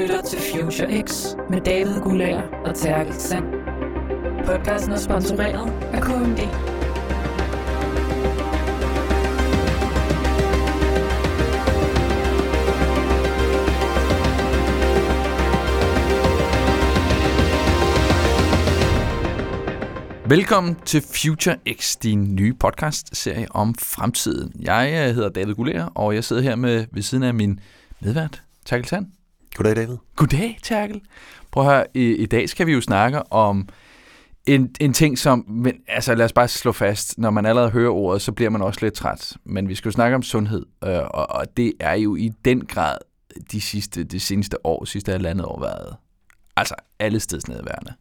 lytter til Future X med David Gulager og Terkel Sand. Podcasten er sponsoreret af KMD. Velkommen til Future X, din nye podcast-serie om fremtiden. Jeg øh, hedder David Gulager, og jeg sidder her med ved siden af min medvært, Terkel Sand. Goddag, David. Goddag, Terkel. Prøv at høre, i, i dag skal vi jo snakke om en, en ting, som, men, altså lad os bare slå fast, når man allerede hører ordet, så bliver man også lidt træt. Men vi skal jo snakke om sundhed, øh, og, og det er jo i den grad de sidste, de seneste år, sidste halvandet år været, altså alle steds nedværende.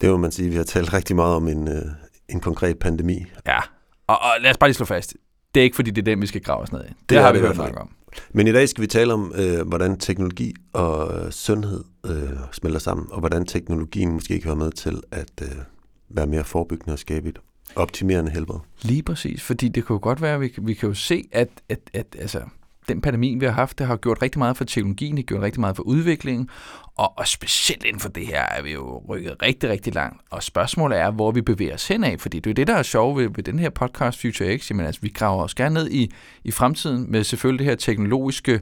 Det må man sige. Vi har talt rigtig meget om en, øh, en konkret pandemi. Ja, og, og lad os bare lige slå fast. Det er ikke, fordi det er den, vi skal grave os ned i. Det, det har vi hørt nok om. Men i dag skal vi tale om, øh, hvordan teknologi og øh, sundhed øh, smelter sammen, og hvordan teknologien måske kan være med til at øh, være mere forebyggende og skabe et optimerende helbred. Lige præcis, fordi det kan jo godt være, at vi, vi kan jo se, at, at, at altså, den pandemi, vi har haft, det har gjort rigtig meget for teknologien, det har gjort rigtig meget for udviklingen, og, og specielt inden for det her er vi jo rykket rigtig, rigtig langt. Og spørgsmålet er, hvor vi bevæger os henad, fordi det er jo det, der er sjovt ved, ved den her podcast Future X. Jamen, altså, vi graver os gerne ned i, i fremtiden med selvfølgelig det her teknologiske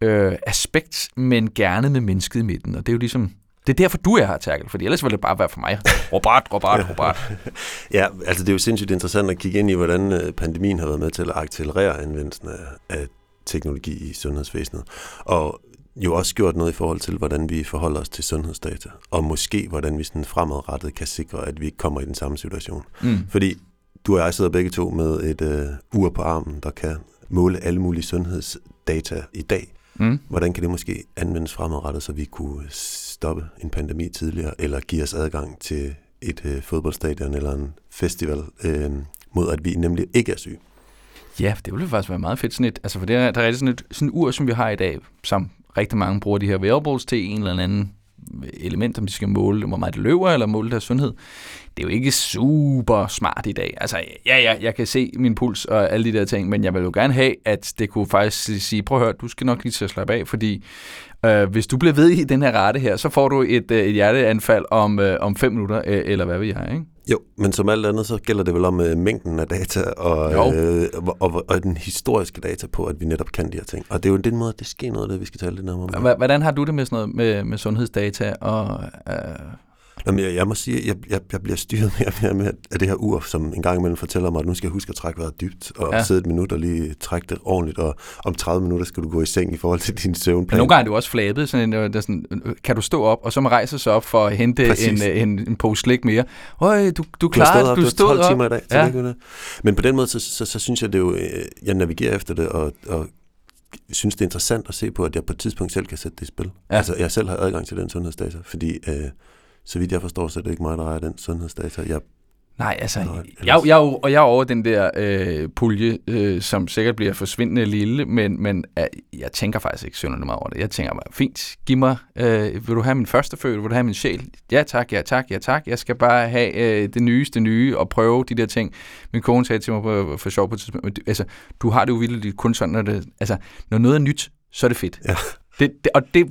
øh, aspekt, men gerne med mennesket i midten. Og det er jo ligesom, det er derfor, du er her, Terkel, fordi ellers ville det bare være for mig. Robert, Robert, Robert. Ja, altså det er jo sindssygt interessant at kigge ind i, hvordan øh, pandemien har været med til at accelerere anvendelsen af, af teknologi i sundhedsvæsenet. Og jo også gjort noget i forhold til, hvordan vi forholder os til sundhedsdata, og måske hvordan vi sådan fremadrettet kan sikre, at vi ikke kommer i den samme situation. Mm. Fordi du og jeg sidder begge to med et øh, ur på armen, der kan måle alle mulige sundhedsdata i dag. Mm. Hvordan kan det måske anvendes fremadrettet, så vi kunne stoppe en pandemi tidligere, eller give os adgang til et øh, fodboldstadion eller en festival, øh, mod at vi nemlig ikke er syge? Ja, det ville faktisk være meget fedt sådan et, altså for det er, der er sådan et sådan et ur, som vi har i dag, som rigtig mange bruger de her wearables til en eller anden element, om de skal måle, hvor meget det løber, eller måle deres sundhed. Det er jo ikke super smart i dag. Altså, ja, ja, jeg kan se min puls og alle de der ting, men jeg vil jo gerne have, at det kunne faktisk sige, prøv at høre, du skal nok lige til at slappe af, fordi øh, hvis du bliver ved i den her rate her, så får du et, øh, et hjerteanfald om, øh, om fem minutter, øh, eller hvad ved jeg, ikke? Jo, men som alt andet, så gælder det vel om øh, mængden af data og, Jo. øh, og, og, og den historiske data på, at vi netop kan de her ting. Og det er jo den måde, det sker noget af det, vi skal tale lidt nærmere om. Hvordan har du det med sådan noget med, med sundhedsdata og... Øh, Jamen, jeg, jeg må sige, at jeg, jeg, jeg bliver styret mere og mere med af det her ur, som en gang imellem fortæller mig, at nu skal jeg huske at trække vejret dybt, og Ja. sidde et minut og lige trække det ordentligt, og om 30 minutter skal du gå i seng i forhold til din Men søvnplan. nogle gange er jo også flabet, sådan en, øh, der er sådan, øh, kan du stå op, og så rejse sig op for at hente en, Præcis. øh, en, en pose slik mere. Øj, du, du Du stået det, op, du du stod 12 op. timer i dag. Ja. Det. Men på den måde, så, så, så synes jeg, det er jo, øh, jeg navigerer efter det, og, og synes, det er interessant at se på, at jeg på et tidspunkt selv kan sætte det i spil. Ja. Altså, jeg selv har adgang til den sundhedsdata, fordi øh, så vidt jeg forstår, så er det ikke mig, der ejer den sundhedsdata. Jeg, Nej, altså, Nå, jeg, jeg, og jeg er over den der øh, pulje, øh, som sikkert bliver forsvindende lille, men, men øh, jeg tænker faktisk ikke synderligt meget over det. Jeg tænker bare, fint, giv mig, øh, vil du have min første født, vil du have min sjæl? Ja tak, ja tak, ja tak. Jeg skal bare have øh, det nyeste nye og prøve de der ting. Min kone sagde til mig på, for sjov på et tidspunkt, altså, du har det jo vildt kun sådan, når, det, altså, når noget er nyt, så er det fedt. Ja. Det, det, og det,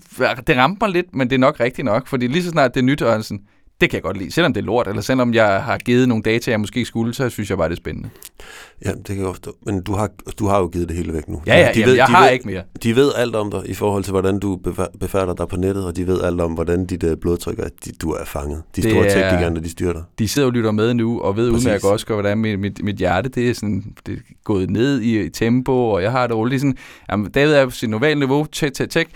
det ramte mig lidt, men det er nok rigtigt nok, fordi lige så snart det er nyt, og sådan, det kan jeg godt lide. Selvom det er lort, eller selvom jeg har givet nogle data, jeg måske ikke skulle, så synes jeg bare, det er spændende. ja, det kan jeg forstå. Men du har, du har jo givet det hele væk nu. Ja, ja, de jamen, jeg de har ved, ikke mere. De ved alt om dig i forhold til, hvordan du befærder dig på nettet, og de ved alt om, hvordan dit uh, blodtryk er. De, du er fanget. De Det store er- tech-giganter, de styrer dig. De sidder og lytter med nu, og ved udmærket også, hvordan mit, mit, mit hjerte det er, sådan, det er gået ned i, i tempo, og jeg har det roligt. Sådan, jamen, David er på sit normale niveau, tæt, tæt, tæt.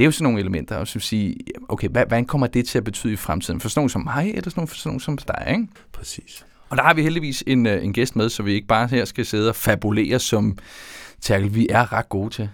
Det er jo sådan nogle elementer, og så sige, okay, hvad, hvad kommer det til at betyde i fremtiden? For sådan nogen som mig, eller sådan nogen, for sådan nogen som dig, ikke? Præcis. Og der har vi heldigvis en, øh, en gæst med, så vi ikke bare her skal sidde og fabulere, som Terkel, vi er ret gode til.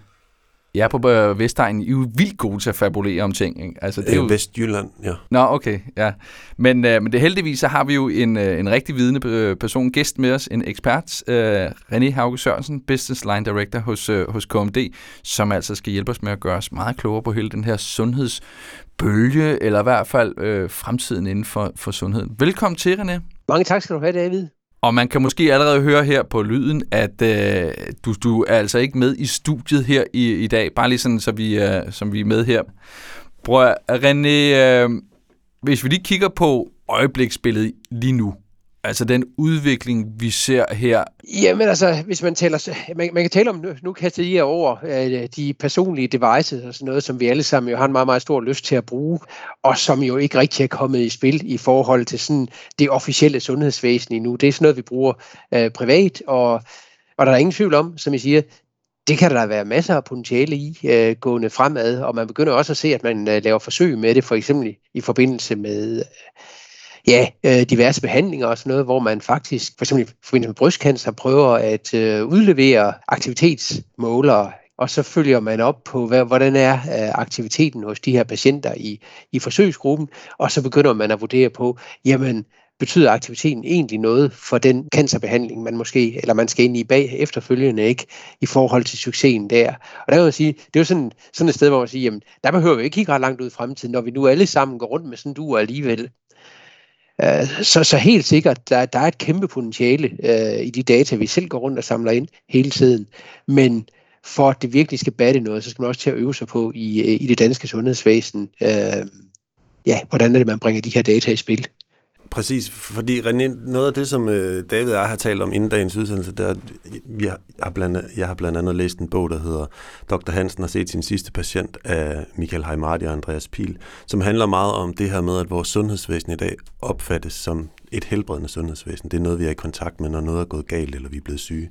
Jeg er på øh, Vestegnen, I er jo vildt gode til at fabulere om ting. Ikke? Altså, det er jo... Øh, Vestjylland, ja. Nå, okay, ja. Men, øh, men det heldigvis, så har vi jo en, øh, en rigtig vidende øh, person, gæst med os, en ekspert, øh, René Hauge Sørensen, Business Line Director hos, øh, hos KMD, som altså skal hjælpe os med at gøre os meget klogere på hele den her sundhedsbølge, eller i hvert fald øh, fremtiden inden for, for sundhed. Velkommen til, René. Mange tak skal du have, David. Og man kan måske allerede høre her på lyden, at øh, du, du er altså ikke med i studiet her i, i dag, bare lige sådan, så vi, øh, som vi er med her. Prøv René, øh, hvis vi lige kigger på øjebliksbilledet lige nu, altså den udvikling, vi ser her? Jamen altså, hvis man taler, man, man kan tale om, nu, kan kaster I over øh, de personlige devices og sådan noget, som vi alle sammen jo har en meget, meget stor lyst til at bruge, og som jo ikke rigtig er kommet i spil i forhold til sådan det officielle sundhedsvæsen endnu. Det er sådan noget, vi bruger øh, privat, og, og der er ingen tvivl om, som I siger, det kan der være masser af potentiale i øh, gående fremad, og man begynder også at se, at man øh, laver forsøg med det, for eksempel i forbindelse med ja, øh, diverse behandlinger og sådan noget, hvor man faktisk, for eksempel i forbindelse med brystcancer, prøver at øh, udlevere aktivitetsmålere og så følger man op på, hvad, hvordan er øh, aktiviteten hos de her patienter i, i forsøgsgruppen, og så begynder man at vurdere på, jamen, betyder aktiviteten egentlig noget for den cancerbehandling, man måske, eller man skal ind i bag efterfølgende, ikke, i forhold til succesen der. Og der kan man sige, det er jo sådan, sådan et sted, hvor man siger, jamen, der behøver vi ikke kigge ret langt ud i fremtiden, når vi nu alle sammen går rundt med sådan du alligevel. Øh, så, så helt sikkert, der, der er et kæmpe potentiale øh, i de data, vi selv går rundt og samler ind hele tiden. Men for at det virkelig skal batte noget, så skal man også til at øve sig på i, øh, i det danske sundhedsvæsen. Øh, ja, hvordan er det, man bringer de her data i spil? Præcis, fordi René, noget af det, som øh, David og jeg har talt om inden dagens udsendelse, det er, at jeg har, blandt, jeg har blandt andet læst en bog, der hedder Dr. Hansen har set sin sidste patient af Michael Heimardi og Andreas Pil, som handler meget om det her med, at vores sundhedsvæsen i dag opfattes som et helbredende sundhedsvæsen. Det er noget, vi er i kontakt med, når noget er gået galt, eller vi er blevet syge.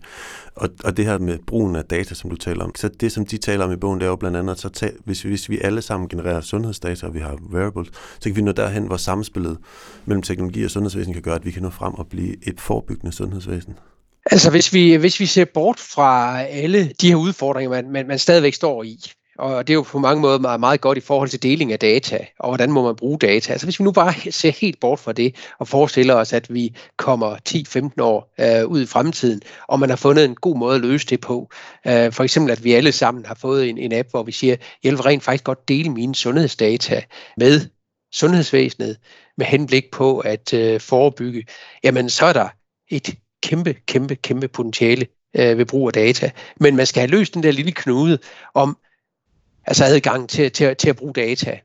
Og, og det her med brugen af data, som du taler om, så det, som de taler om i bogen, det er jo blandt andet, så tag, hvis, hvis vi alle sammen genererer sundhedsdata, og vi har wearables, så kan vi nå derhen, hvor samspillet mellem teknologi og sundhedsvæsen kan gøre, at vi kan nå frem og blive et forebyggende sundhedsvæsen. Altså hvis vi, hvis vi ser bort fra alle de her udfordringer, man, man, man stadigvæk står i, og det er jo på mange måder meget, meget godt i forhold til deling af data, og hvordan må man bruge data. Altså hvis vi nu bare ser helt bort fra det, og forestiller os, at vi kommer 10-15 år øh, ud i fremtiden, og man har fundet en god måde at løse det på. Øh, for eksempel, at vi alle sammen har fået en, en app, hvor vi siger, jeg vil rent faktisk godt dele mine sundhedsdata med sundhedsvæsenet, med henblik på at øh, forebygge, jamen så er der et kæmpe, kæmpe, kæmpe potentiale øh, ved brug af data. Men man skal have løst den der lille knude om, altså adgang til, til, til at bruge data.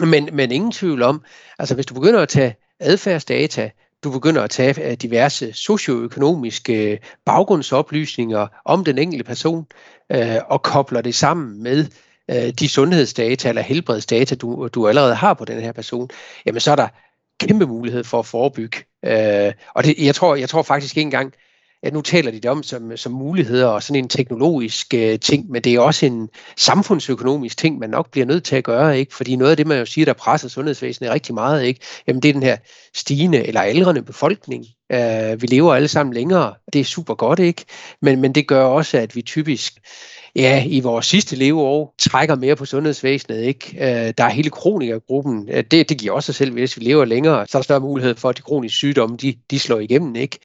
Men, men ingen tvivl om, altså hvis du begynder at tage adfærdsdata, du begynder at tage øh, diverse socioøkonomiske øh, baggrundsoplysninger om den enkelte person, øh, og kobler det sammen med øh, de sundhedsdata eller helbredsdata, du, du allerede har på den her person, jamen så er der kæmpe mulighed for at forebygge. Øh, og det, jeg, tror, jeg tror faktisk ikke engang, ja, nu taler de det om som, som muligheder og sådan en teknologisk øh, ting, men det er også en samfundsøkonomisk ting, man nok bliver nødt til at gøre, ikke? Fordi noget af det, man jo siger, der presser sundhedsvæsenet rigtig meget, ikke? Jamen det er den her stigende eller aldrende befolkning. Øh, vi lever alle sammen længere, det er super godt, ikke? Men, men det gør også, at vi typisk ja, i vores sidste leveår trækker mere på sundhedsvæsenet. Ikke? Øh, der er hele kronikergruppen. Øh, det, det giver også sig selv, hvis vi lever længere, så er der større mulighed for, at de kroniske sygdomme de, de slår igennem. Ikke?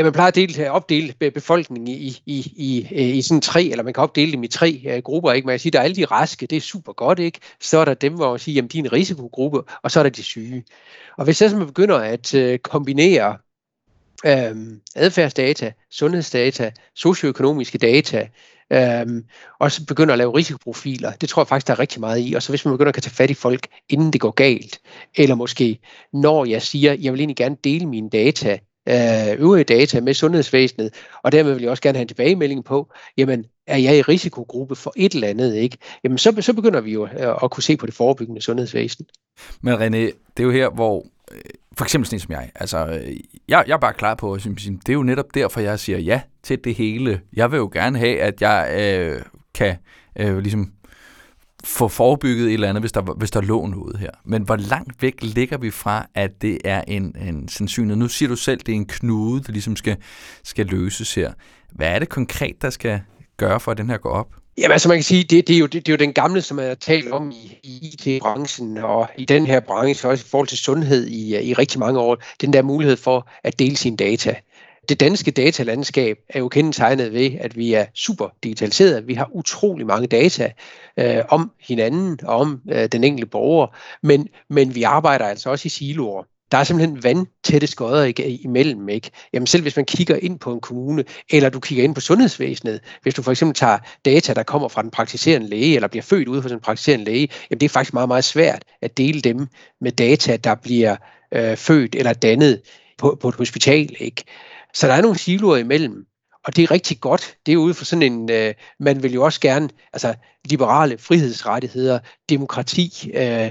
Ja, man plejer at dele, opdele befolkningen i, i, i, øh, i sådan tre, eller man kan opdele dem i tre uh, grupper. Ikke? Man kan sige, der er alle de raske, det er super godt. ikke. Så er der dem, hvor man siger, at de er en risikogruppe, og så er der de syge. Og hvis så man begynder at uh, kombinere uh, adfærdsdata, sundhedsdata, socioøkonomiske data, Øhm, og så begynder at lave risikoprofiler. Det tror jeg faktisk, der er rigtig meget i. Og så hvis man begynder at tage fat i folk, inden det går galt, eller måske når jeg siger, jeg vil egentlig gerne dele mine data, øh, øvrige data med sundhedsvæsenet, og dermed vil jeg også gerne have en tilbagemelding på, jamen, er jeg i risikogruppe for et eller andet, ikke? Jamen, så, så begynder vi jo øh, at, kunne se på det forebyggende sundhedsvæsen. Men René, det er jo her, hvor øh, for eksempel sådan som jeg, altså, øh, jeg, jeg er bare klar på, at det er jo netop derfor, jeg siger ja til det hele. Jeg vil jo gerne have, at jeg øh, kan øh, ligesom få forebygget et eller andet, hvis der, hvis der lå noget her. Men hvor langt væk ligger vi fra, at det er en, en sandsynlighed? Nu siger du selv, det er en knude, der ligesom skal, skal løses her. Hvad er det konkret, der skal gøre for, at den her går op? Jamen altså man kan sige, det, det, er, jo, det, det er jo den gamle, som jeg talt om i, i IT-branchen og i den her branche, også i forhold til sundhed i, i rigtig mange år, den der mulighed for at dele sine data det danske datalandskab er jo kendetegnet ved, at vi er super digitaliseret. Vi har utrolig mange data øh, om hinanden og om øh, den enkelte borger, men, men vi arbejder altså også i siloer. der er simpelthen vandtætte skodder imellem. Ikke? Jamen selv hvis man kigger ind på en kommune, eller du kigger ind på sundhedsvæsenet, hvis du for eksempel tager data, der kommer fra den praktiserende læge, eller bliver født ude hos den praktiserende læge, jamen det er faktisk meget, meget svært at dele dem med data, der bliver øh, født eller dannet på, på et hospital. Ikke? Så der er nogle siloer imellem. Og det er rigtig godt. Det er ude for sådan en, øh, man vil jo også gerne, altså liberale frihedsrettigheder, demokrati, øh,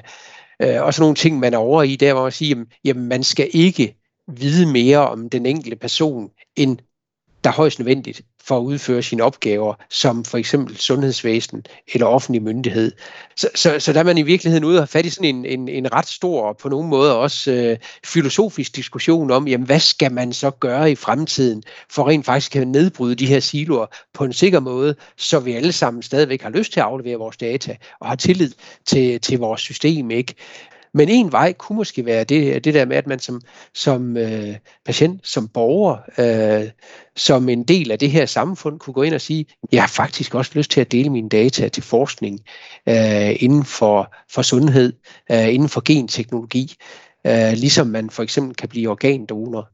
øh, og sådan nogle ting, man er over i, der hvor man siger, jamen, jamen man skal ikke vide mere om den enkelte person, end der er højst nødvendigt for at udføre sine opgaver, som for eksempel sundhedsvæsen eller offentlig myndighed. Så, så, så der er man i virkeligheden ude og have fat i sådan en, en, en ret stor og på nogle måder også øh, filosofisk diskussion om, jamen hvad skal man så gøre i fremtiden for rent faktisk at nedbryde de her siloer på en sikker måde, så vi alle sammen stadigvæk har lyst til at aflevere vores data og har tillid til, til vores system. ikke. Men en vej kunne måske være det, det der med, at man som, som øh, patient, som borger, øh, som en del af det her samfund, kunne gå ind og sige, jeg har faktisk også lyst til at dele mine data til forskning øh, inden for, for sundhed, øh, inden for genteknologi, øh, ligesom man for eksempel kan blive organdonor.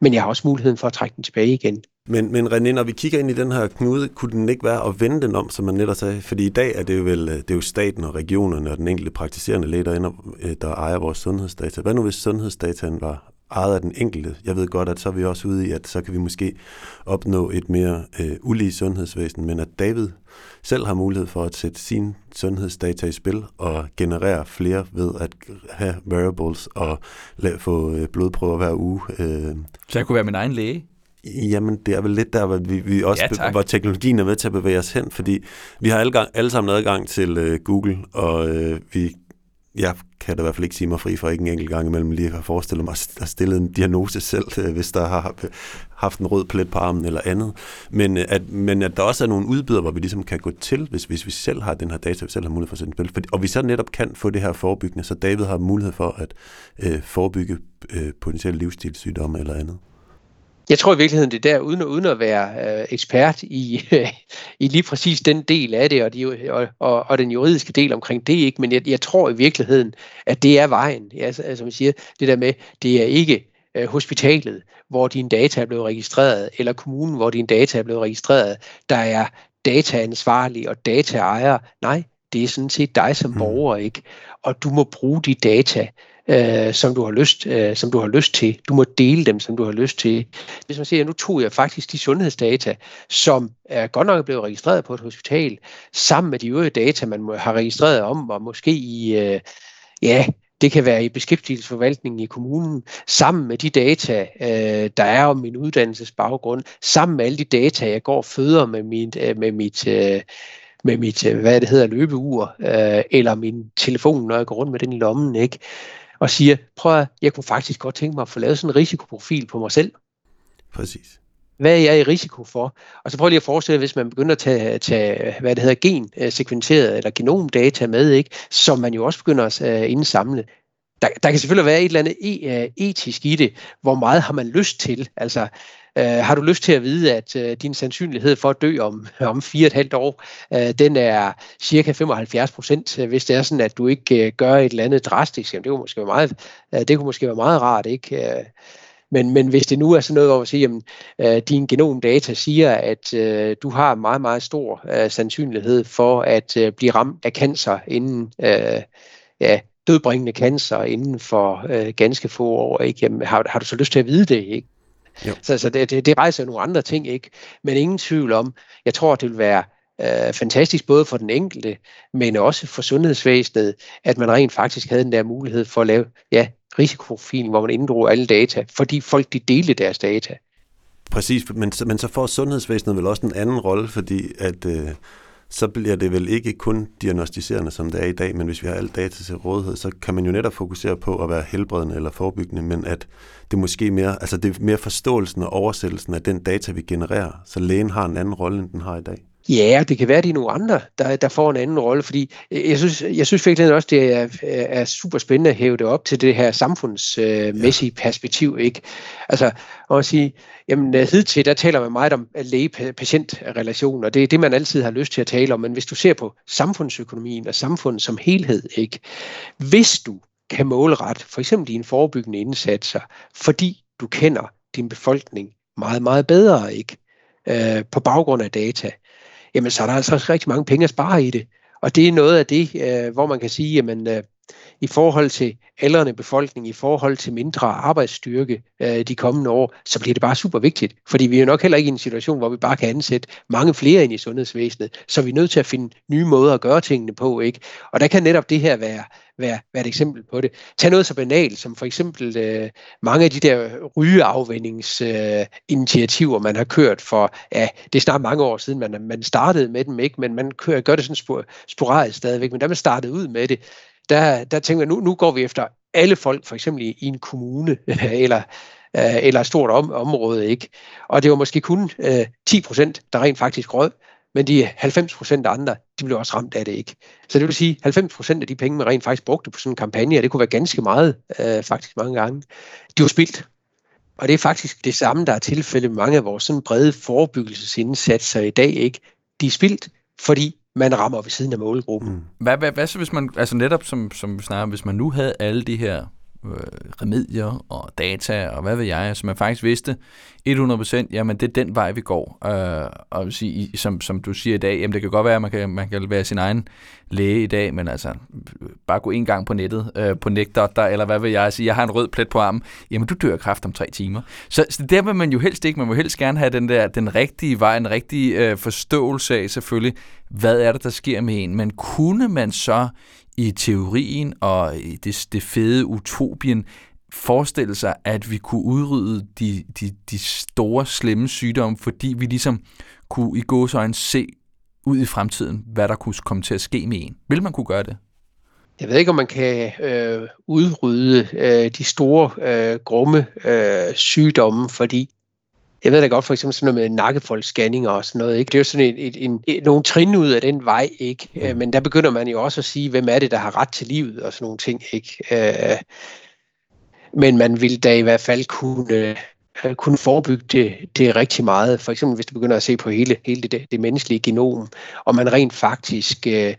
Men jeg har også muligheden for at trække den tilbage igen. Men, men René, når vi kigger ind i den her knude, kunne den ikke være at vende den om, som man netop sagde? Fordi i dag er det jo vel øh, det er jo staten og regionerne og den enkelte praktiserende læge, der, ender, øh, der ejer vores sundhedsdata. Hvad nu hvis sundhedsdataen var ejet af den enkelte? Jeg ved godt, at så er vi også ude i, at så kan vi måske opnå et mere øh, ulige sundhedsvæsen, men at David selv har mulighed for at sætte sin sundhedsdata i spil og generere flere ved at have wearables og lade, få øh, blodprøver hver uge. Øh. Så jeg kunne være min egen læge? Jamen, det er vel lidt der, hvor, vi, vi også, ja, hvor teknologien er med til at bevæge os hen, fordi vi har alle, gang, alle sammen adgang til uh, Google, og uh, vi, jeg kan da i hvert fald ikke sige mig fri for ikke en enkelt gang imellem lige at forestille mig at stille en diagnose selv, uh, hvis der har haft en rød plet på armen eller andet. Men, uh, at, men at der også er nogle udbydere, hvor vi ligesom kan gå til, hvis, hvis vi selv har den her data, vi selv har mulighed for at sætte spil. Og vi så netop kan få det her forebyggende, så David har mulighed for at uh, forebygge uh, potentielle livsstilssygdomme eller andet. Jeg tror i virkeligheden, det er der, uden, uden at være øh, ekspert i, øh, i lige præcis den del af det, og, de, og, og, og den juridiske del omkring det, ikke. men jeg, jeg tror i virkeligheden, at det er vejen. Ja, altså, som jeg siger, det der med, det er ikke øh, hospitalet, hvor dine data er blevet registreret, eller kommunen, hvor dine data er blevet registreret, der er dataansvarlig og dataejer. Nej, det er sådan set dig som mm. borger, ikke? Og du må bruge de data øh, som, du har lyst, øh, som du har lyst til. Du må dele dem, som du har lyst til. Hvis man siger, at nu tog jeg faktisk de sundhedsdata, som er godt nok blevet registreret på et hospital, sammen med de øvrige data, man må, har registreret om, og måske i, øh, ja, det kan være i beskæftigelsesforvaltningen i kommunen, sammen med de data, øh, der er om min uddannelsesbaggrund, sammen med alle de data, jeg går og føder med, min, øh, med mit... Øh, med mit, øh, hvad det hedder, løbeur, øh, eller min telefon, når jeg går rundt med den i lommen, ikke? Og siger, prøv at, jeg kunne faktisk godt tænke mig at få lavet sådan en risikoprofil på mig selv. Præcis. Hvad er jeg i risiko for? Og så prøv lige at forestille hvis man begynder at tage, tage hvad det hedder, gen-sekventeret eller genomdata med, ikke, som man jo også begynder at uh, indsamle. Der, der kan selvfølgelig være et eller andet e, uh, etisk i det. Hvor meget har man lyst til? Altså, Øh, har du lyst til at vide, at øh, din sandsynlighed for at dø om, om fire og et halvt år, øh, den er cirka 75 procent, øh, hvis det er sådan, at du ikke øh, gør et eller andet drastisk. Jamen, det, kunne måske være meget, øh, det kunne måske være meget rart, ikke? Øh, men, men hvis det nu er sådan noget, hvor man siger, at øh, din genomdata siger, at øh, du har meget, meget stor øh, sandsynlighed for at øh, blive ramt af cancer inden, øh, ja, dødbringende cancer inden for øh, ganske få år, ikke? Jamen, har, har du så lyst til at vide det, ikke? Jo. Så, så det, det, det rejser nogle andre ting, ikke? Men ingen tvivl om, jeg tror, det vil være øh, fantastisk både for den enkelte, men også for sundhedsvæsenet, at man rent faktisk havde den der mulighed for at lave ja, risikoprofil, hvor man inddrog alle data, fordi folk de delte deres data. Præcis, men, men så får sundhedsvæsenet vel også en anden rolle, fordi at øh, så bliver det vel ikke kun diagnostiserende, som det er i dag, men hvis vi har alt data til rådighed, så kan man jo netop fokusere på at være helbredende eller forebyggende, men at det måske mere, altså det er mere forståelsen og oversættelsen af den data, vi genererer, så lægen har en anden rolle, end den har i dag. Ja, det kan være, at det er nogle andre, der, der får en anden rolle, fordi jeg synes, jeg synes virkelig også, det er, er super spændende at hæve det op til det her samfundsmæssige ja. perspektiv. Ikke? Altså, at sige, jamen hidtil, der taler man meget om læge-patient-relationer, det er det, man altid har lyst til at tale om, men hvis du ser på samfundsøkonomien og samfundet som helhed, ikke? hvis du kan målrette for eksempel dine forebyggende indsatser, fordi du kender din befolkning meget, meget bedre, ikke? Øh, på baggrund af data, jamen så er der altså også rigtig mange penge at spare i det. Og det er noget af det, øh, hvor man kan sige, jamen øh, i forhold til aldrende befolkning, i forhold til mindre arbejdsstyrke øh, de kommende år, så bliver det bare super vigtigt. Fordi vi er jo nok heller ikke i en situation, hvor vi bare kan ansætte mange flere ind i sundhedsvæsenet. Så vi er nødt til at finde nye måder at gøre tingene på. ikke. Og der kan netop det her være, være, være et eksempel på det. Tag noget så banalt som for eksempel øh, mange af de der rygeafvændingsinitiativer, øh, man har kørt for, ja, det er snart mange år siden, man, man startede med dem, ikke? men man kører, gør det sådan spor, sporadisk stadigvæk. Men da man startede ud med det, der, der tænker jeg, nu, nu går vi efter alle folk, for eksempel i, i en kommune, eller, øh, eller et stort om, område, ikke? Og det var måske kun øh, 10 procent, der rent faktisk rød, men de 90 procent af andre, de blev også ramt af det, ikke? Så det vil sige, 90 procent af de penge, man rent faktisk brugte på sådan en kampagne, og det kunne være ganske meget, øh, faktisk mange gange, de var spildt. Og det er faktisk det samme, der er tilfældet med mange af vores sådan brede forebyggelsesindsatser i dag, ikke? De er spildt, fordi man rammer ved siden af målgruppen. Mm. Hvad, hvad, hvad så hvis man, altså netop som, som vi snakker, hvis man nu havde alle de her øh, remedier og data og hvad ved jeg, så man faktisk vidste 100%, jamen det er den vej, vi går. Øh, og vil sige, som, som du siger i dag, jamen det kan godt være, at man kan, man kan være sin egen læge i dag, men altså bare gå en gang på nettet, øh, på Necdot, eller hvad vil jeg sige, jeg har en rød plet på armen, jamen du dør kraft om tre timer. Så, så der vil man jo helst ikke, man vil helst gerne have den der, den rigtige vej, en rigtig øh, forståelse af selvfølgelig, hvad er det, der sker med en, men kunne man så i teorien og i det, det fede utopien forestille sig, at vi kunne udrydde de, de, de store, slemme sygdomme, fordi vi ligesom kunne i gåsøjne se ud i fremtiden, hvad der kunne komme til at ske med en. Vil man kunne gøre det? Jeg ved ikke, om man kan øh, udrydde øh, de store, øh, grumme øh, sygdomme, fordi jeg ved da godt for eksempel sådan noget med nakkefoldsscanninger og sådan noget, ikke? Det er jo sådan et, et, en, et, nogle trin ud af den vej, ikke? Mm. Men der begynder man jo også at sige, hvem er det, der har ret til livet og sådan nogle ting, ikke? Øh, men man vil da i hvert fald kunne, øh, kunne forebygge det, det rigtig meget. For eksempel hvis du begynder at se på hele, hele det, det menneskelige genom, og man rent faktisk øh,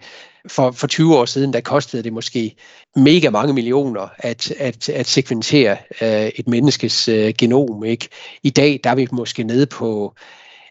for, for 20 år siden, der kostede det måske mega mange millioner at, at, at sekventere øh, et menneskes øh, genom. Ikke? I dag der er vi måske nede på,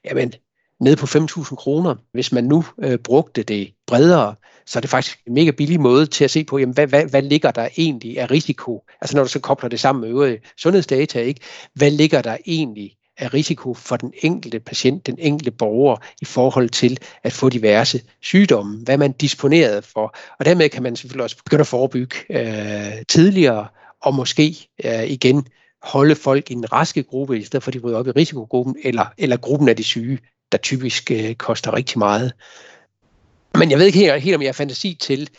jamen, nede på 5.000 kroner. Hvis man nu øh, brugte det bredere, så er det faktisk en mega billig måde til at se på, jamen, hvad, hvad, hvad ligger der egentlig af risiko? Altså når du så kobler det sammen med øvrige sundhedsdata, ikke? hvad ligger der egentlig af risiko for den enkelte patient, den enkelte borger i forhold til at få diverse sygdomme, hvad man disponerede for. Og dermed kan man selvfølgelig også begynde at forebygge øh, tidligere, og måske øh, igen holde folk i en raske gruppe, i stedet for at de ryger op i risikogruppen, eller, eller gruppen af de syge, der typisk øh, koster rigtig meget. Men jeg ved ikke helt, helt om jeg har fantasi til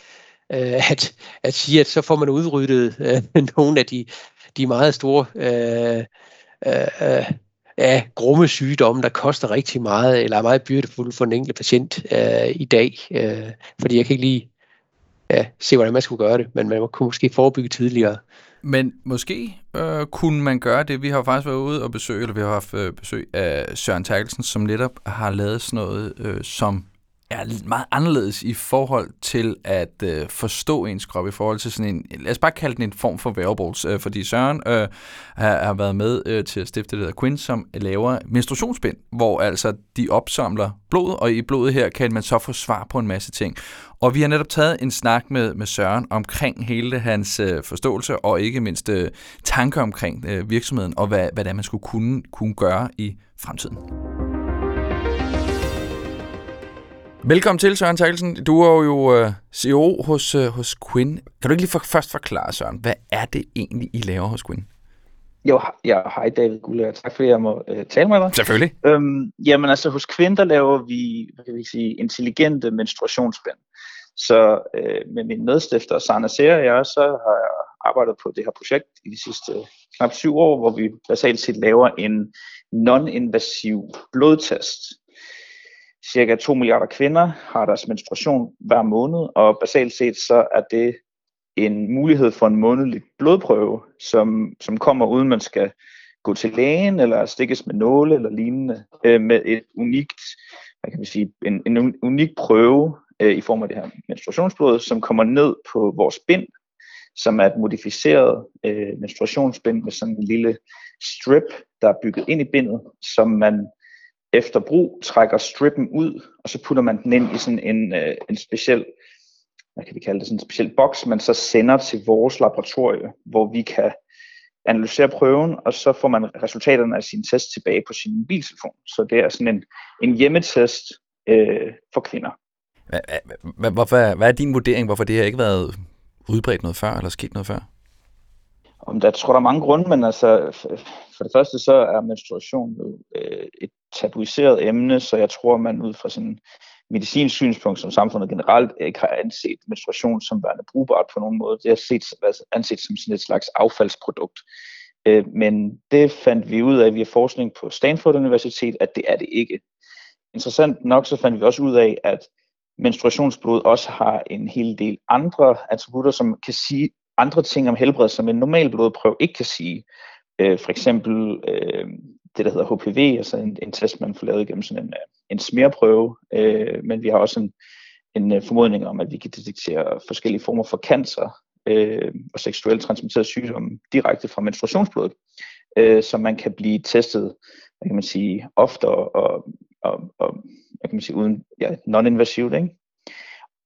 øh, at, at sige, at så får man udryddet øh, nogle af de, de meget store øh, øh, øh af grumme sygdomme, der koster rigtig meget, eller er meget byrdefulde for en enkelte patient øh, i dag. Øh, fordi jeg kan ikke lige ja, se, hvordan man skulle gøre det, men man kunne måske forebygge tidligere. Men måske øh, kunne man gøre det. Vi har faktisk været ude og besøge, eller vi har haft øh, besøg af Søren Terkelsen, som netop har lavet sådan noget, øh, som er meget anderledes i forhold til at øh, forstå ens krop, i forhold til sådan en, lad os bare kalde den en form for wearables, øh, fordi Søren øh, har, har været med øh, til at stifte det der Quinn, som laver menstruationsbind, hvor altså de opsamler blod, og i blodet her kan man så få svar på en masse ting. Og vi har netop taget en snak med, med Søren omkring hele hans øh, forståelse, og ikke mindst øh, tanker omkring øh, virksomheden, og hvad, hvad det er, man skulle kunne, kunne gøre i fremtiden. Velkommen til, Søren Terkelsen. Du er jo uh, CEO hos, uh, hos Quinn. Kan du ikke lige for, først forklare, Søren, hvad er det egentlig, I laver hos Quinn? Jo, ja, hej David Gulle, tak fordi jeg må uh, tale med dig. Selvfølgelig. Øhm, jamen altså, hos Quinn, der laver vi, hvad kan vi sige, intelligente menstruationsspænd. Så uh, med min medstifter, Sana Sera og jeg, så har jeg arbejdet på det her projekt i de sidste knap syv år, hvor vi basalt set laver en non-invasiv blodtest, Cirka 2 milliarder kvinder har deres menstruation hver måned, og basalt set så er det en mulighed for en månedlig blodprøve, som, som kommer uden man skal gå til lægen eller stikkes med nåle eller lignende, øh, med et unikt, hvad kan man sige, en, en unik prøve øh, i form af det her menstruationsblod, som kommer ned på vores bind, som er et modificeret øh, menstruationsbind med sådan en lille strip, der er bygget ind i bindet, som man efter brug trækker strippen ud, og så putter man den ind i sådan en, øh, en speciel, hvad kan vi kalde det, sådan en speciel boks, man så sender til vores laboratorie, hvor vi kan analysere prøven, og så får man resultaterne af sin test tilbage på sin mobiltelefon. Så det er sådan en, en hjemmetest øh, for kvinder. Hvorfor, hvad er din vurdering, hvorfor det har ikke været udbredt noget før, eller sket noget før? Om der tror der er mange grunde, men altså, for det første så er menstruation jo øh, et tabuiseret emne, så jeg tror, man ud fra sådan medicinsk synspunkt, som samfundet generelt øh, ikke har anset menstruation som værende brugbart på nogen måde. Det har set, anset som sådan et slags affaldsprodukt. Øh, men det fandt vi ud af via forskning på Stanford Universitet, at det er det ikke. Interessant nok så fandt vi også ud af, at menstruationsblod også har en hel del andre attributter, som kan sige andre ting om helbred, som en normal blodprøve ikke kan sige. Øh, for eksempel øh, det, der hedder HPV, altså en, en test, man får lavet gennem sådan en, øh, en smerprøve, øh, men vi har også en, en øh, formodning om, at vi kan detektere forskellige former for cancer øh, og seksuelt transmitteret sygdomme direkte fra menstruationsblodet, øh, så man kan blive testet, hvad kan man sige, oftere og, og, og hvad kan man sige, uden ja, non-invasivt, ikke?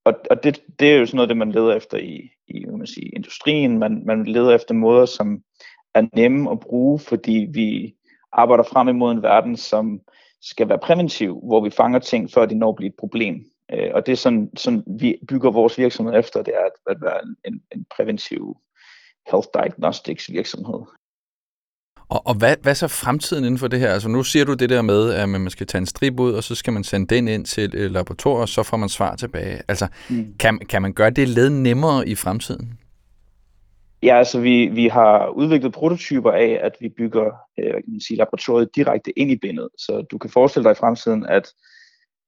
Og, og det, det er jo sådan noget, det man leder efter i, i hvad man sige, industrien. Man, man leder efter måder, som er nemme at bruge, fordi vi arbejder frem imod en verden, som skal være præventiv, hvor vi fanger ting, før de når at blive et problem. Øh, og det er sådan, sådan, vi bygger vores virksomhed efter, det er at, at være en, en præventiv health diagnostics virksomhed. Og, og hvad, hvad så fremtiden inden for det her? Altså nu siger du det der med, at man skal tage en strip ud, og så skal man sende den ind til et laboratorium, og så får man svar tilbage. Altså, mm. kan, kan man gøre det led nemmere i fremtiden? Ja, altså vi, vi har udviklet prototyper af, at vi bygger øh, kan man sige, laboratoriet direkte ind i bindet. Så du kan forestille dig i fremtiden, at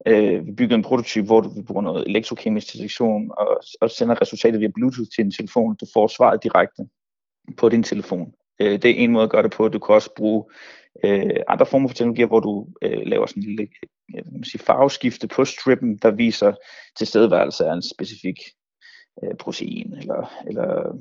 øh, vi bygger en prototyp, hvor du, vi bruger noget elektrokemisk detektion og, og sender resultatet via Bluetooth til din telefon. Du får svaret direkte på din telefon. Øh, det er en måde at gøre det på. Du kan også bruge øh, andre former for teknologier, hvor du øh, laver sådan en lille øh, jeg kan sige, farveskifte på strippen, der viser tilstedeværelse af en specifik øh, protein eller, eller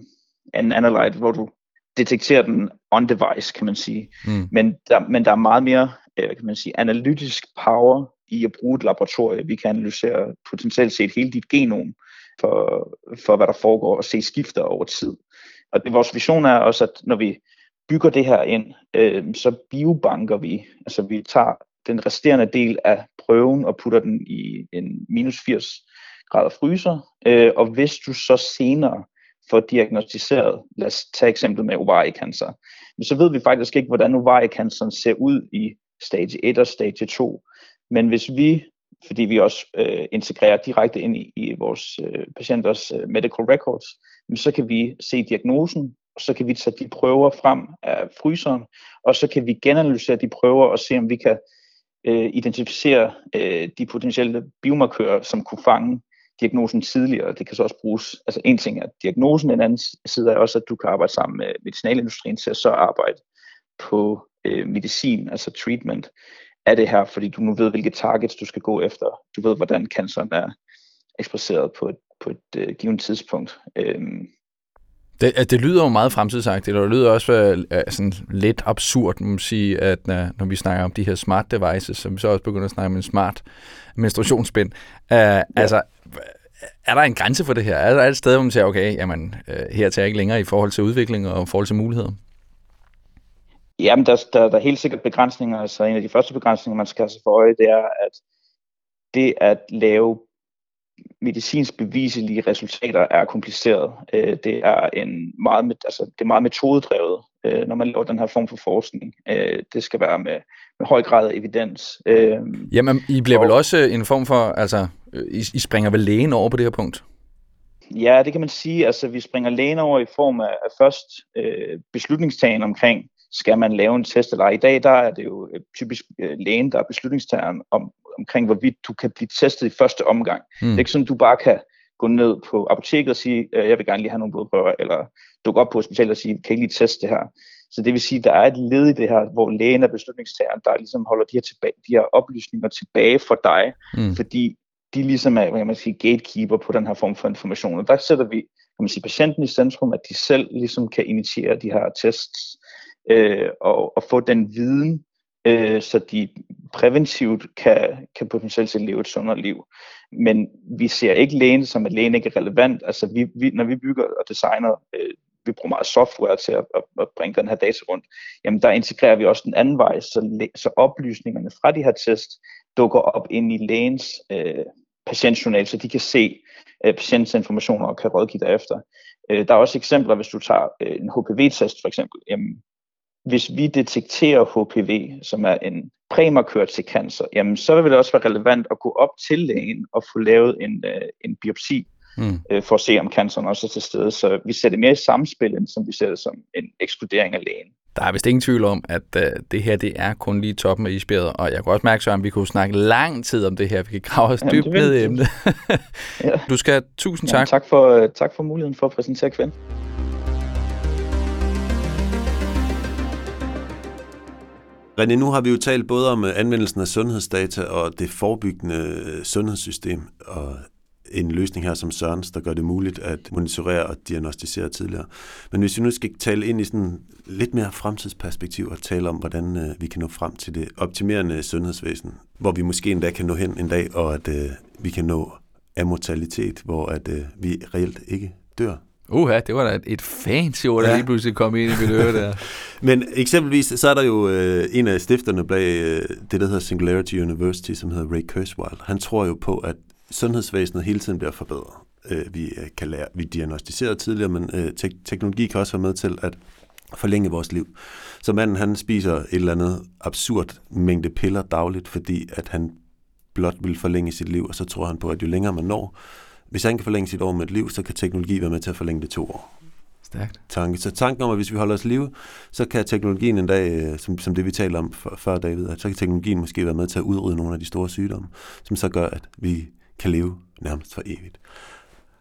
en analyte, hvor du detekterer den on-device, kan man sige. Mm. Men, der, men der er meget mere øh, kan man sige, analytisk power i at bruge et laboratorie. Vi kan analysere potentielt set hele dit genom for, for hvad der foregår, og se skifter over tid. Og det, vores vision er også, at når vi bygger det her ind, øh, så biobanker vi. Altså vi tager den resterende del af prøven og putter den i en minus 80 grader fryser. Øh, og hvis du så senere får diagnostiseret, lad os tage eksemplet med ovariekancer, så ved vi faktisk ikke, hvordan ovariecanceren ser ud i stage 1 og stage 2. Men hvis vi, fordi vi også øh, integrerer direkte ind i, i vores øh, patienters øh, medical records, så kan vi se diagnosen, og så kan vi tage de prøver frem af fryseren, og så kan vi genanalysere de prøver og se, om vi kan øh, identificere øh, de potentielle biomarkører, som kunne fange diagnosen tidligere. Det kan så også bruges, altså en ting er diagnosen, en anden side er også, at du kan arbejde sammen med medicinalindustrien til at så arbejde på øh, medicin, altså treatment af det her, fordi du nu ved, hvilke targets du skal gå efter. Du ved, hvordan canceren er ekspresseret på et, på et øh, givet tidspunkt. Øhm, det, det lyder jo meget fremtidsagtigt, og det lyder også uh, sådan lidt absurd, må man sige, at uh, når vi snakker om de her smart devices, som vi så også begynder at snakke om en smart menstruationsbind. Uh, ja. Altså, er der en grænse for det her? Er der et sted, hvor man siger, okay, jamen, her tager jeg ikke længere i forhold til udvikling og i forhold til muligheder? Jamen, der, der, der er helt sikkert begrænsninger. Altså, en af de første begrænsninger, man skal have sig for øje, det er, at det at lave medicinsk beviselige resultater er kompliceret. Øh, det er en meget, altså, det er meget metodedrevet, øh, når man laver den her form for forskning. Øh, det skal være med, med høj grad af evidens. Jamen, I bliver og, vel også en form for, altså, I, I springer vel lægen over på det her punkt? Ja, det kan man sige. Altså, vi springer lægen over i form af, af først øh, beslutningstagen omkring, skal man lave en test eller ej. I dag der er det jo typisk øh, lægen, der er beslutningstageren om, omkring, hvorvidt du kan blive testet i første omgang. Mm. Det er ikke sådan, du bare kan gå ned på apoteket og sige, øh, jeg vil gerne lige have nogle blodprøver, eller dukke op på hospitalet og sige, kan I lige teste det her? Så det vil sige, at der er et led i det her, hvor lægen er beslutningstageren, der ligesom holder de her, tilbage, de her oplysninger tilbage for dig, mm. fordi de ligesom er hvad man sige, gatekeeper på den her form for information. Og der sætter vi kan man sige, patienten i centrum, at de selv ligesom kan initiere de her tests øh, og, og få den viden, øh, så de præventivt kan, kan potentielt set leve et sundere liv. Men vi ser ikke lægen som, at lægen ikke er relevant. Altså vi, vi, når vi bygger og designer, øh, vi bruger meget software til at, at, at bringe den her data rundt, jamen der integrerer vi også den anden vej, så, så oplysningerne fra de her test dukker op ind i lægens øh, patientjournal, så de kan se øh, patientens informationer og kan rådgive derefter. Øh, der er også eksempler, hvis du tager øh, en HPV-test for eksempel, jamen, hvis vi detekterer HPV, som er en præmarkør til cancer, jamen så vil det også være relevant at gå op til lægen og få lavet en, øh, en biopsi, mm. øh, for at se, om canceren også er til stede. Så vi ser det mere i samspil, end som vi ser det som en ekskludering af lægen. Der er vist ingen tvivl om, at uh, det her det er kun lige toppen af isbjerget, og jeg kan også mærke, at vi kunne snakke lang tid om det her. Vi kan grave os dybt ned i emnet. ja. Du skal tusind tak. Ja, tak, for, tak for muligheden for at præsentere kvinden. René, nu har vi jo talt både om øh, anvendelsen af sundhedsdata og det forebyggende øh, sundhedssystem, og en løsning her som Sørens, der gør det muligt at monitorere og diagnostisere tidligere. Men hvis vi nu skal tale ind i sådan lidt mere fremtidsperspektiv og tale om, hvordan øh, vi kan nå frem til det optimerende sundhedsvæsen, hvor vi måske endda kan nå hen en dag, og at øh, vi kan nå amortalitet, hvor at øh, vi reelt ikke dør. Uha, det var da et fancy ord, der ja. lige pludselig kom ind i mit øre der. Men eksempelvis, så er der jo øh, en af stifterne bag øh, det, der hedder Singularity University, som hedder Ray Kurzweil. Han tror jo på, at sundhedsvæsenet hele tiden bliver forbedret. Øh, vi øh, kan lære, vi diagnostiserer tidligere, men øh, te- teknologi kan også være med til at forlænge vores liv. Så manden han spiser et eller andet absurd mængde piller dagligt, fordi at han blot vil forlænge sit liv, og så tror han på, at jo længere man når, hvis han kan forlænge sit år med et liv, så kan teknologi være med til at forlænge det to år. Stærkt. Tanke. Så tanken om, at hvis vi holder os live, så kan teknologien en dag, øh, som, som det vi talte om før, David, at så kan teknologien måske være med til at udrydde nogle af de store sygdomme, som så gør, at vi kan leve nærmest for evigt.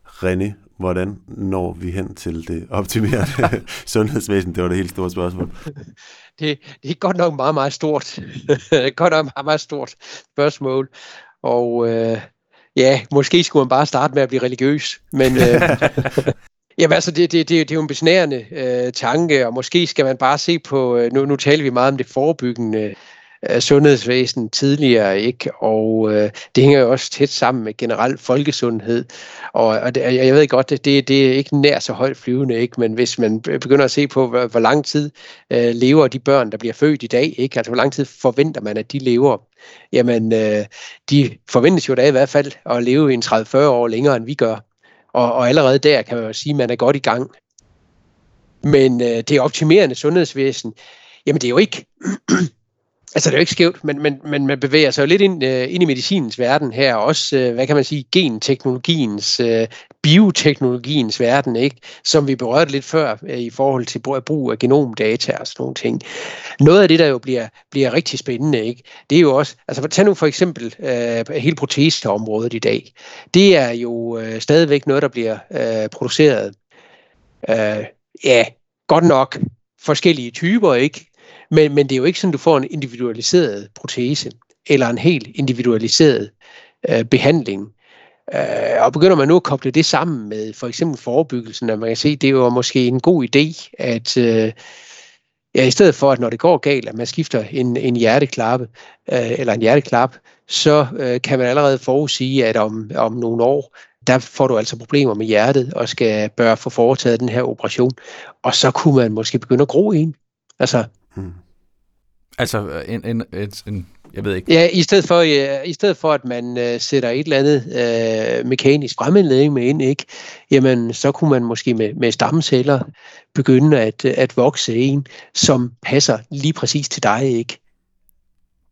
René, hvordan når vi hen til det optimerede sundhedsvæsen? Det var det helt store spørgsmål. Det, det er godt nok meget, meget stort. godt nok meget, meget stort spørgsmål. Og øh, ja, måske skulle man bare starte med at blive religiøs. Men øh, Jamen altså, det, det, det, det er jo en besnærende øh, tanke, og måske skal man bare se på, øh, nu, nu taler vi meget om det forebyggende Øh, sundhedsvæsen tidligere, ikke? Og øh, det hænger jo også tæt sammen med generel folkesundhed. Og, og det, jeg ved godt, det, det, det er ikke nær så højt flyvende, ikke? Men hvis man begynder at se på, hvor, hvor lang tid øh, lever de børn, der bliver født i dag, ikke? Altså, hvor lang tid forventer man, at de lever? Jamen, øh, de forventes jo da i hvert fald at leve i en 30-40 år længere, end vi gør. Og, og allerede der kan man jo sige, at man er godt i gang. Men øh, det optimerende sundhedsvæsen, jamen det er jo ikke Altså det er jo ikke skævt, men, men, men man bevæger sig jo lidt ind, øh, ind i medicinens verden her, også, øh, hvad kan man sige, genteknologiens, øh, bioteknologiens verden, ikke? som vi berørte lidt før øh, i forhold til brug af genomdata og sådan nogle ting. Noget af det, der jo bliver, bliver rigtig spændende, ikke? det er jo også, altså tag nu for eksempel øh, hele proteseområdet i dag. Det er jo øh, stadigvæk noget, der bliver øh, produceret, Øh, ja, godt nok forskellige typer, ikke? Men, men det er jo ikke sådan, du får en individualiseret protese, eller en helt individualiseret øh, behandling. Øh, og begynder man nu at koble det sammen med for eksempel forebyggelsen, at man kan se, det er jo måske en god idé, at øh, ja, i stedet for, at når det går galt, at man skifter en, en hjerteklappe, øh, eller en hjerteklap, så øh, kan man allerede forudsige, at om, om nogle år, der får du altså problemer med hjertet, og skal bør få foretaget den her operation. Og så kunne man måske begynde at gro en. Altså, Hmm. Altså en, en, en, en, jeg ved ikke. Ja, i stedet for, ja, i stedet for at man uh, sætter et eller andet uh, mekanisk fremindledning med ind, ikke? Jamen, så kunne man måske med, med stamceller begynde at, at vokse en, som passer lige præcis til dig, ikke?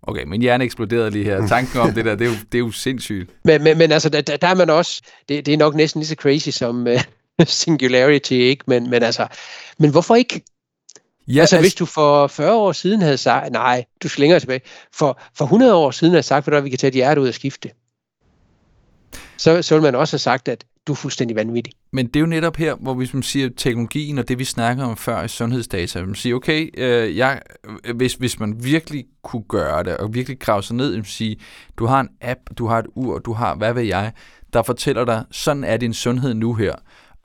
Okay, min hjerne eksploderede lige her. Tanken om det der, det er jo, det er jo sindssygt. Men, men, men altså, der, der er man også, det, det er nok næsten lige så crazy som uh, Singularity, ikke? Men, men altså, men hvorfor ikke? Ja, altså, altså hvis du for 40 år siden havde sagt, nej, du skal længere tilbage, for, for 100 år siden havde sagt, at vi kan tage dit hjerte ud og skifte så, så vil man også have sagt, at du er fuldstændig vanvittig. Men det er jo netop her, hvor hvis man siger teknologien og det, vi snakker om før i sundhedsdata, man siger, okay, øh, jeg, hvis, hvis man virkelig kunne gøre det, og virkelig grave sig ned, man sige, du har en app, du har et ur, du har, hvad ved jeg, der fortæller dig, sådan er din sundhed nu her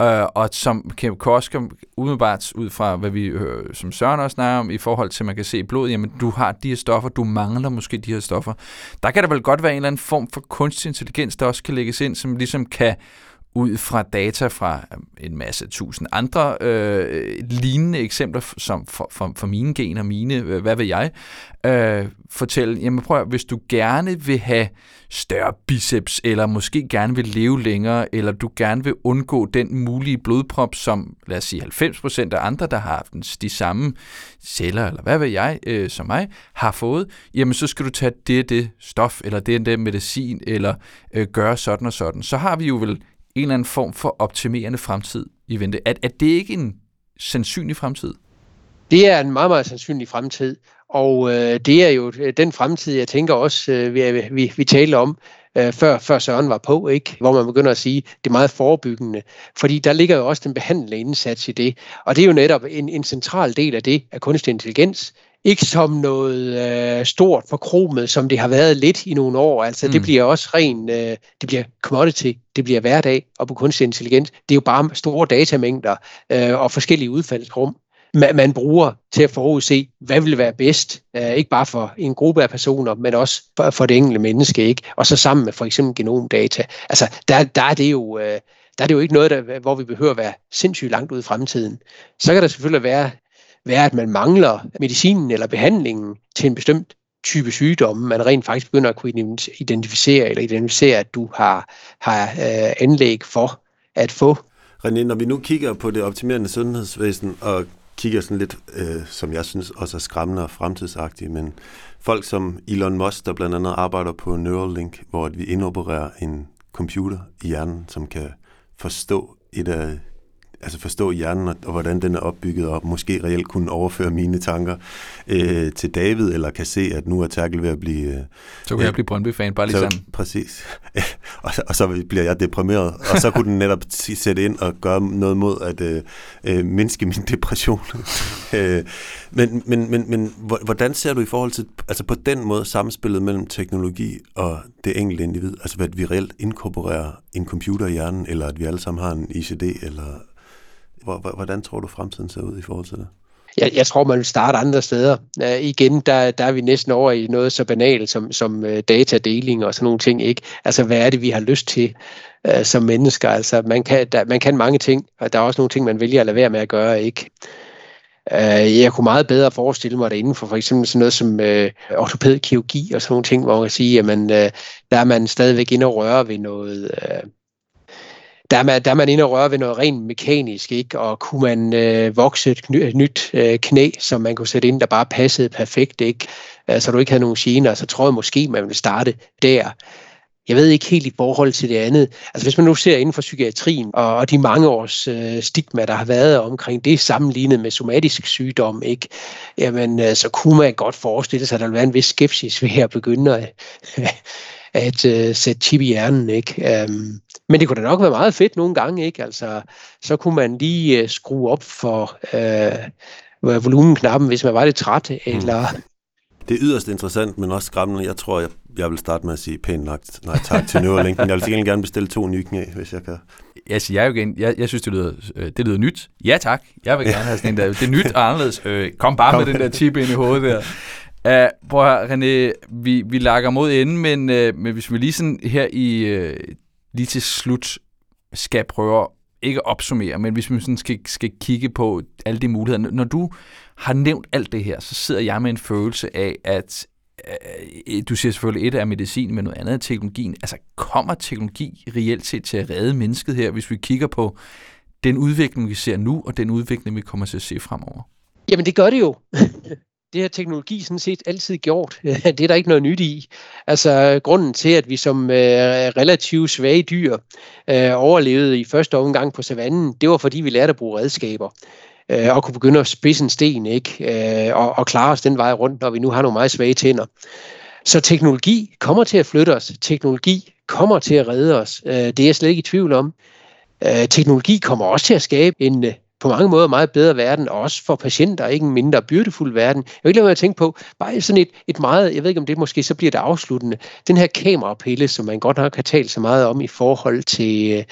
øh, og som kan også umiddelbart ud fra, hvad vi øh, som Søren også snakker om, i forhold til, at man kan se i blodet, jamen du har de her stoffer, du mangler måske de her stoffer. Der kan der vel godt være en eller anden form for kunstig intelligens, der også kan lægges ind, som ligesom kan ud fra data fra øh, en masse tusind andre øh, lignende eksempler, som for, for, for mine gener, mine, øh, hvad vil jeg, øh, fortælle, jamen prøv at, hvis du gerne vil have større biceps, eller måske gerne vil leve længere, eller du gerne vil undgå den mulige blodprop, som lad os sige 90% af andre, der har haft de samme celler, eller hvad vil jeg, øh, som mig, har fået, jamen så skal du tage det det stof, eller det det medicin, eller øh, gøre sådan og sådan. Så har vi jo vel en eller anden form for optimerende fremtid i vente. Er, er det ikke en sandsynlig fremtid? Det er en meget, meget sandsynlig fremtid, og øh, det er jo øh, den fremtid, jeg tænker også, øh, vi, vi, vi taler om, øh, før, før Søren var på, ikke? hvor man begynder at sige, det er meget forebyggende. Fordi der ligger jo også den behandlende indsats i det, og det er jo netop en, en central del af det, af kunstig intelligens, ikke som noget øh, stort forkromet, som det har været lidt i nogle år. Altså mm. det bliver også ren, øh, det bliver commodity, det bliver hverdag, og på kunstig intelligens, det er jo bare store datamængder øh, og forskellige udfaldsrum, man, man bruger til at forudse, hvad vil være bedst, øh, ikke bare for en gruppe af personer, men også for, for det enkelte menneske, ikke? og så sammen med for eksempel genomdata. Altså der, der er det jo... Øh, der er det jo ikke noget, der, hvor vi behøver at være sindssygt langt ud i fremtiden. Så kan der selvfølgelig være være, at man mangler medicinen eller behandlingen til en bestemt type sygdomme, man rent faktisk begynder at kunne identificere eller identificere, at du har, har øh, anlæg for at få. René, når vi nu kigger på det optimerende sundhedsvæsen og kigger sådan lidt, øh, som jeg synes også er skræmmende og fremtidsagtigt, men folk som Elon Musk, der blandt andet arbejder på Neuralink, hvor vi indopererer en computer i hjernen, som kan forstå et af altså forstå hjernen og, og hvordan den er opbygget, og måske reelt kunne overføre mine tanker øh, til David, eller kan se, at nu er Terkel ved at blive... Øh, så kan øh, jeg blive Brøndby-fan, bare lige så, sådan. Præcis. og, og så bliver jeg deprimeret, og så kunne den netop sætte ind og gøre noget mod at øh, øh, mindske min depression. øh, men, men, men, men hvordan ser du i forhold til, altså på den måde, samspillet mellem teknologi og det enkelte individ, altså at vi reelt inkorporerer en computer i hjernen, eller at vi alle sammen har en ICD, eller Hvordan tror du, fremtiden ser ud i forhold til det? Jeg, jeg tror, man vil starte andre steder. Uh, igen, der, der er vi næsten over i noget så banalt som, som uh, datadeling og sådan nogle ting. ikke. Altså, hvad er det, vi har lyst til uh, som mennesker? Altså, man kan, der, man kan mange ting, og der er også nogle ting, man vælger at lade være med at gøre. ikke. Uh, jeg kunne meget bedre forestille mig det inden for for eksempel sådan noget som uh, ortopædkirurgi og sådan nogle ting, hvor man kan sige, at man, uh, der er man stadigvæk inde og røre ved noget... Uh, der er, man, der er man inde og røre ved noget rent mekanisk, ikke? og kunne man øh, vokse et, et nyt øh, knæ, som man kunne sætte ind, der bare passede perfekt, ikke? Øh, så du ikke havde nogen gener, så tror jeg måske, man ville starte der. Jeg ved ikke helt i forhold til det andet. Altså hvis man nu ser inden for psykiatrien, og, og de mange års øh, stigma, der har været omkring det sammenlignet med somatisk sygdom, ikke? Jamen, øh, så kunne man godt forestille sig, at der ville være en vis skepsis ved at begynde at, at øh, sætte chip i hjernen. Ikke? Um, men det kunne da nok være meget fedt nogle gange. Ikke? Altså, så kunne man lige øh, skrue op for øh, volumenknappen, hvis man var lidt træt. Mm. Eller... Det er yderst interessant, men også skræmmende. Jeg tror, jeg, jeg vil starte med at sige pænt nok nej tak til Neuralink, men jeg vil sikkert gerne bestille to nye knæ, hvis jeg kan. Jeg siger jo igen, jeg, jeg synes, det lyder, øh, det lyder nyt. Ja tak, jeg vil gerne have sådan en der. Det er nyt og anderledes. Øh, kom bare kom. med den der chip ind i hovedet der. Uh, prøv at René, vi, vi lakker mod enden, men, uh, men hvis vi lige sådan her i uh, lige til slut skal prøve ikke at opsummere, men hvis vi sådan skal, skal kigge på alle de muligheder. Når du har nævnt alt det her, så sidder jeg med en følelse af, at øh, øh, du siger selvfølgelig, et er medicin, men noget andet er teknologien. Altså kommer teknologi reelt set til at redde mennesket her, hvis vi kigger på den udvikling, vi ser nu, og den udvikling, vi kommer til at se fremover? Jamen det gør det jo. det har teknologi sådan set altid gjort. det er der ikke noget nyt i. Altså grunden til, at vi som øh, relativt svage dyr øh, overlevede i første omgang på savannen, det var fordi vi lærte at bruge redskaber øh, og kunne begynde at spidse en sten ikke? Øh, og, og klare os den vej rundt, når vi nu har nogle meget svage tænder. Så teknologi kommer til at flytte os. Teknologi kommer til at redde os. Øh, det er jeg slet ikke i tvivl om. Øh, teknologi kommer også til at skabe en på mange måder meget bedre verden, og også for patienter, ikke en mindre byrdefuld verden. Jeg vil ikke lade mig at tænke på, bare sådan et, et meget, jeg ved ikke om det måske så bliver det afsluttende, den her kamerapille, som man godt nok har talt så meget om i forhold til,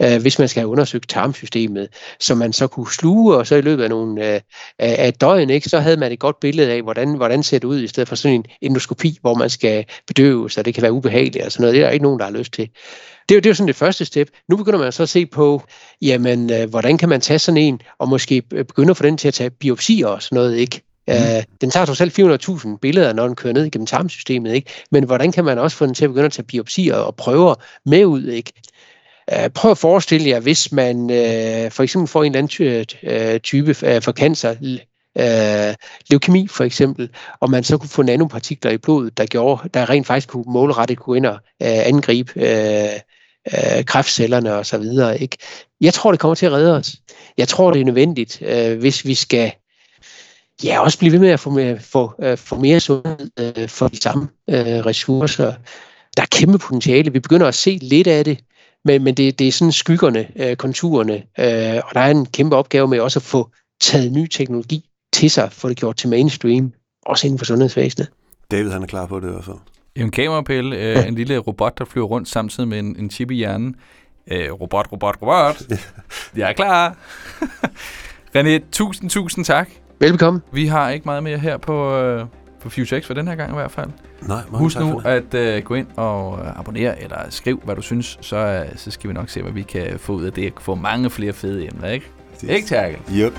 øh, øh hvis man skal have undersøgt tarmsystemet, som man så kunne sluge, og så i løbet af, nogle, øh, af et døgn, ikke, så havde man et godt billede af, hvordan, hvordan ser det ud, i stedet for sådan en endoskopi, hvor man skal bedøves, og det kan være ubehageligt og sådan noget. Det er der ikke nogen, der har lyst til. Det er, jo, det er jo sådan det første step. Nu begynder man så at se på, jamen, øh, hvordan kan man tage sådan en, og måske begynde at få den til at tage biopsier og sådan noget, ikke? Mm. Uh, den tager trods alt 400.000 billeder, når den kører ned igennem tarmsystemet, ikke? Men hvordan kan man også få den til at begynde at tage biopsier og prøver med ud, ikke? Uh, prøv at forestille jer, hvis man uh, for eksempel får en eller anden ty- uh, type uh, for cancer, øh, leukemi for eksempel, og man så kunne få nanopartikler i blodet, der gjorde, der rent faktisk kunne målrettet kunne ind og øh, angribe øh, øh, kræftcellerne og så videre. Ikke? Jeg tror, det kommer til at redde os. Jeg tror, det er nødvendigt, øh, hvis vi skal ja, også blive ved med at få mere, få, øh, få mere sundhed øh, for de samme øh, ressourcer. Der er kæmpe potentiale. Vi begynder at se lidt af det, men, men det, det er sådan skyggerne, øh, konturerne, øh, og der er en kæmpe opgave med også at få taget ny teknologi til sig, få det gjort til mainstream, også inden for sundhedsvæsenet. David han er klar på det i hvert fald. En kamerapille, øh, ja. en lille robot, der flyver rundt samtidig med en, en chip i hjernen. Øh, robot, robot, robot. Jeg er klar. René, tusind, tusind tak. Velkommen. Vi har ikke meget mere her på, øh, på FutureX for den her gang i hvert fald. Nej, mange Husk tak nu for det. at øh, gå ind og øh, abonnere, eller skriv, hvad du synes, så, øh, så skal vi nok se, hvad vi kan få ud af det. Få mange flere fede emner, ikke? Præcis. Ikke, Terkel? Yep.